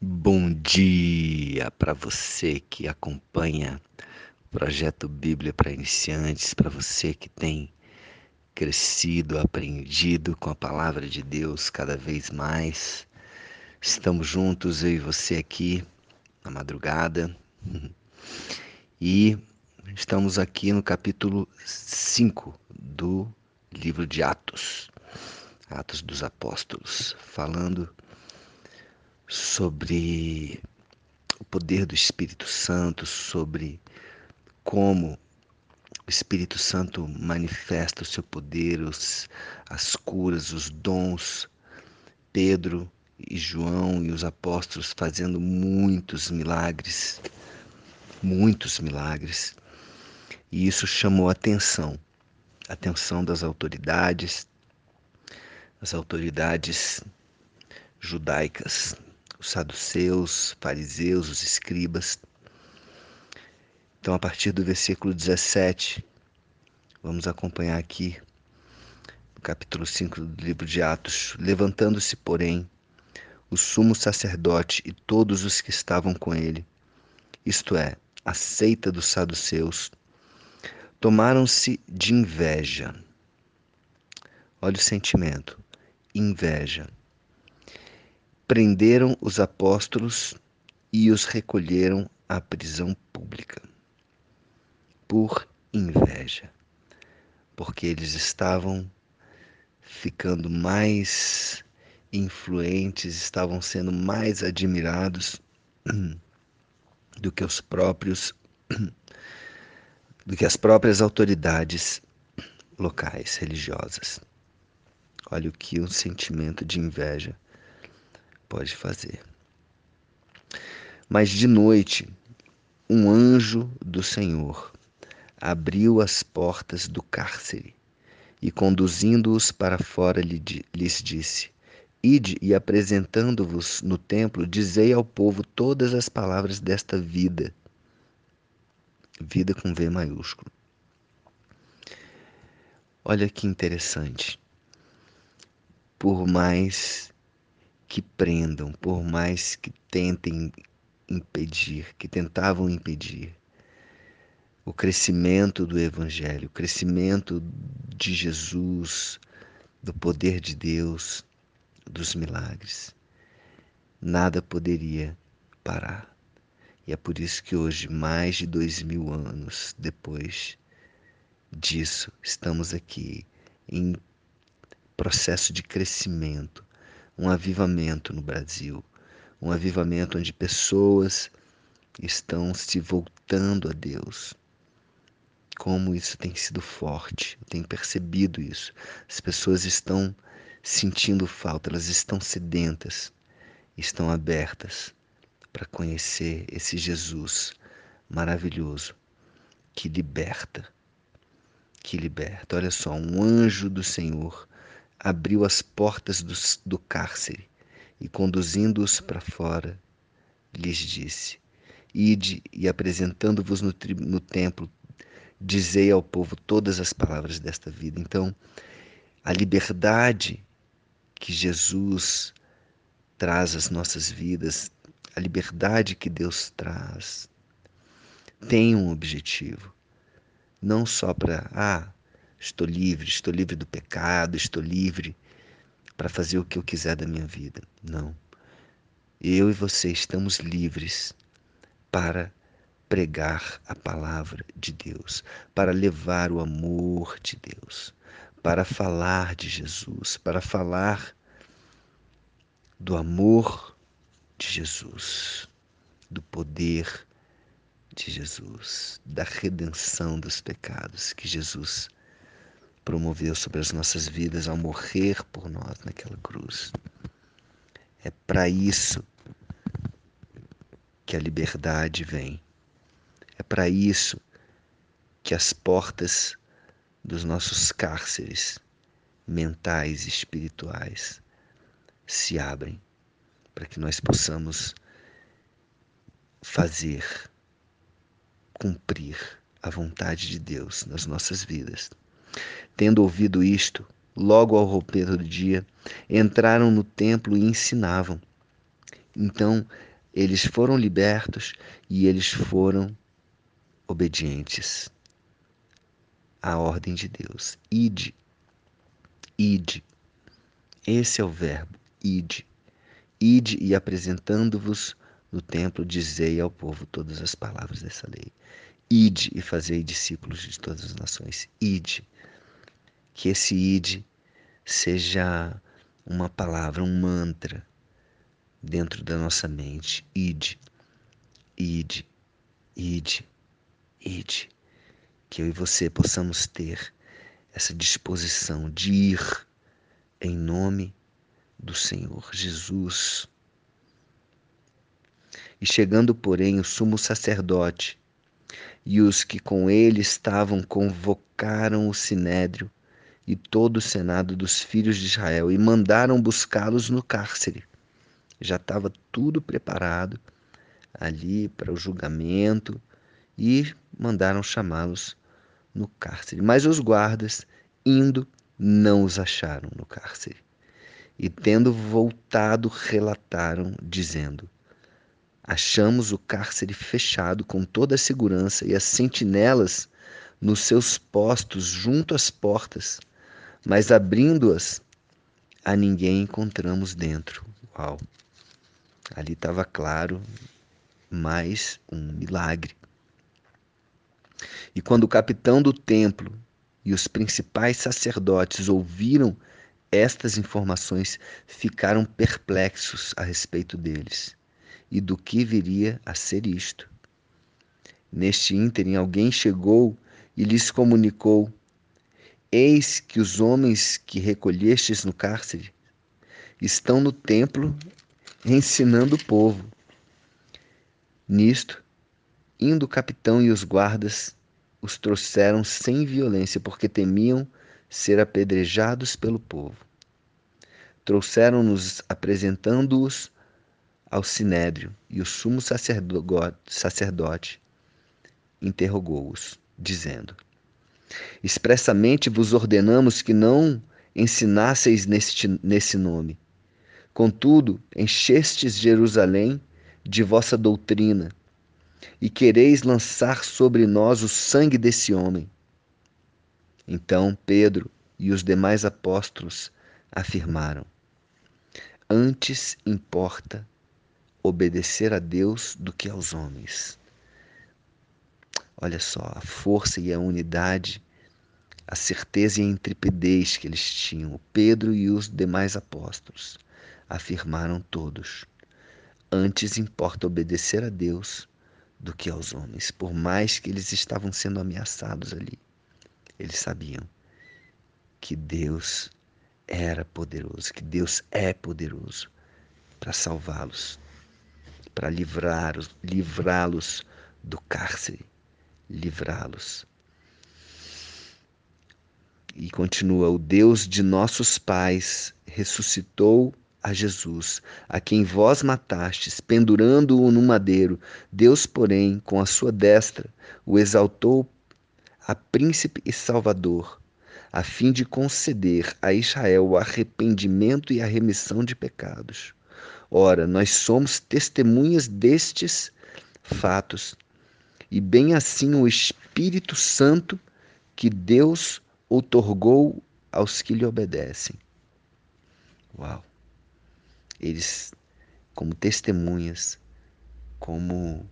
Bom dia para você que acompanha o projeto Bíblia para Iniciantes, para você que tem crescido, aprendido com a palavra de Deus cada vez mais. Estamos juntos, eu e você aqui na madrugada. E estamos aqui no capítulo 5 do livro de Atos, Atos dos Apóstolos, falando sobre o poder do Espírito Santo, sobre como o Espírito Santo manifesta o seu poder, os, as curas, os dons. Pedro e João e os apóstolos fazendo muitos milagres, muitos milagres. E isso chamou atenção, atenção das autoridades, as autoridades judaicas os saduceus, fariseus, os escribas. Então, a partir do versículo 17, vamos acompanhar aqui no capítulo 5 do livro de Atos. Levantando-se, porém, o sumo sacerdote e todos os que estavam com ele, isto é, a seita dos saduceus, tomaram-se de inveja. Olha o sentimento: inveja prenderam os apóstolos e os recolheram à prisão pública por inveja, porque eles estavam ficando mais influentes, estavam sendo mais admirados do que os próprios do que as próprias autoridades locais religiosas. Olha o que um sentimento de inveja pode fazer. Mas de noite, um anjo do Senhor abriu as portas do cárcere e, conduzindo-os para fora, lhes disse: Ide e apresentando-vos no templo, dizei ao povo todas as palavras desta vida. Vida com V maiúsculo. Olha que interessante. Por mais que prendam, por mais que tentem impedir, que tentavam impedir o crescimento do Evangelho, o crescimento de Jesus, do poder de Deus, dos milagres. Nada poderia parar. E é por isso que hoje, mais de dois mil anos depois disso, estamos aqui em processo de crescimento, um avivamento no Brasil, um avivamento onde pessoas estão se voltando a Deus. Como isso tem sido forte, eu tenho percebido isso. As pessoas estão sentindo falta, elas estão sedentas, estão abertas para conhecer esse Jesus maravilhoso que liberta, que liberta. Olha só, um anjo do Senhor abriu as portas do, do cárcere e, conduzindo-os para fora, lhes disse: Ide e apresentando-vos no, no templo, dizei ao povo todas as palavras desta vida. Então, a liberdade que Jesus traz às nossas vidas, a liberdade que Deus traz, tem um objetivo. Não só para, ah, Estou livre, estou livre do pecado, estou livre para fazer o que eu quiser da minha vida. Não. Eu e você estamos livres para pregar a palavra de Deus, para levar o amor de Deus, para falar de Jesus, para falar do amor de Jesus, do poder de Jesus, da redenção dos pecados que Jesus promoveu sobre as nossas vidas ao morrer por nós naquela cruz. É para isso que a liberdade vem. É para isso que as portas dos nossos cárceres mentais e espirituais se abrem para que nós possamos fazer, cumprir a vontade de Deus nas nossas vidas. Tendo ouvido isto, logo ao romper do dia, entraram no templo e ensinavam. Então, eles foram libertos e eles foram obedientes à ordem de Deus. Ide, ide. Esse é o verbo, ide. Ide e apresentando-vos no templo, dizei ao povo todas as palavras dessa lei. Ide e fazei discípulos de todas as nações. Ide. Que esse ide seja uma palavra, um mantra dentro da nossa mente. Ide, ide, ide, ide. Que eu e você possamos ter essa disposição de ir em nome do Senhor Jesus. E chegando, porém, o sumo sacerdote e os que com ele estavam convocaram o sinédrio e todo o senado dos filhos de Israel e mandaram buscá-los no cárcere. Já estava tudo preparado ali para o julgamento e mandaram chamá-los no cárcere. Mas os guardas, indo, não os acharam no cárcere. E tendo voltado, relataram, dizendo: Achamos o cárcere fechado com toda a segurança e as sentinelas nos seus postos junto às portas mas abrindo-as, a ninguém encontramos dentro. Uau! Ali estava claro mais um milagre. E quando o capitão do templo e os principais sacerdotes ouviram estas informações, ficaram perplexos a respeito deles e do que viria a ser isto. Neste ínterim, alguém chegou e lhes comunicou Eis que os homens que recolhestes no cárcere estão no templo ensinando o povo. Nisto, indo o capitão e os guardas, os trouxeram sem violência, porque temiam ser apedrejados pelo povo. Trouxeram-nos apresentando-os ao sinédrio, e o sumo sacerdote, interrogou-os, dizendo: Expressamente vos ordenamos que não ensinasseis neste, nesse nome. Contudo, enchestes Jerusalém de vossa doutrina e quereis lançar sobre nós o sangue desse homem. Então Pedro e os demais apóstolos afirmaram: Antes importa obedecer a Deus do que aos homens. Olha só, a força e a unidade, a certeza e a intrepidez que eles tinham. Pedro e os demais apóstolos afirmaram todos: Antes importa obedecer a Deus do que aos homens, por mais que eles estavam sendo ameaçados ali. Eles sabiam que Deus era poderoso, que Deus é poderoso para salvá-los, para livrá-los livrá do cárcere, livrá-los. E continua: O Deus de nossos pais ressuscitou a Jesus, a quem vós matastes, pendurando-o no madeiro. Deus, porém, com a sua destra, o exaltou a príncipe e salvador, a fim de conceder a Israel o arrependimento e a remissão de pecados. Ora, nós somos testemunhas destes fatos e bem assim o Espírito Santo que Deus outorgou aos que lhe obedecem. Uau! Eles, como testemunhas, como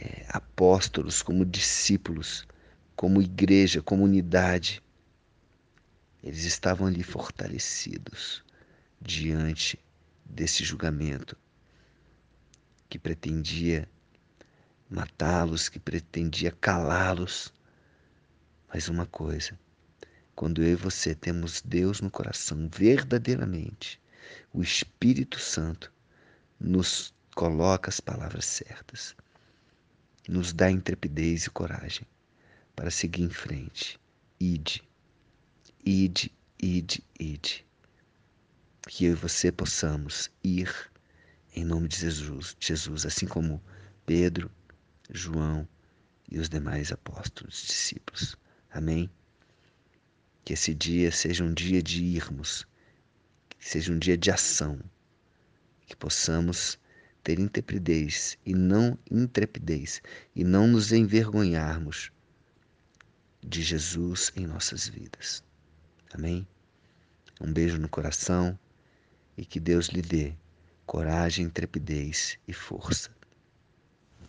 é, apóstolos, como discípulos, como igreja, comunidade, eles estavam ali fortalecidos diante desse julgamento que pretendia matá-los, que pretendia calá-los. Mas uma coisa, quando eu e você temos Deus no coração verdadeiramente, o Espírito Santo nos coloca as palavras certas, nos dá intrepidez e coragem para seguir em frente. Ide, ide, ide, ide. Que eu e você possamos ir em nome de Jesus, Jesus assim como Pedro João e os demais apóstolos, discípulos. Amém? Que esse dia seja um dia de irmos, que seja um dia de ação, que possamos ter intrepidez e não intrepidez e não nos envergonharmos de Jesus em nossas vidas. Amém? Um beijo no coração e que Deus lhe dê coragem, intrepidez e força.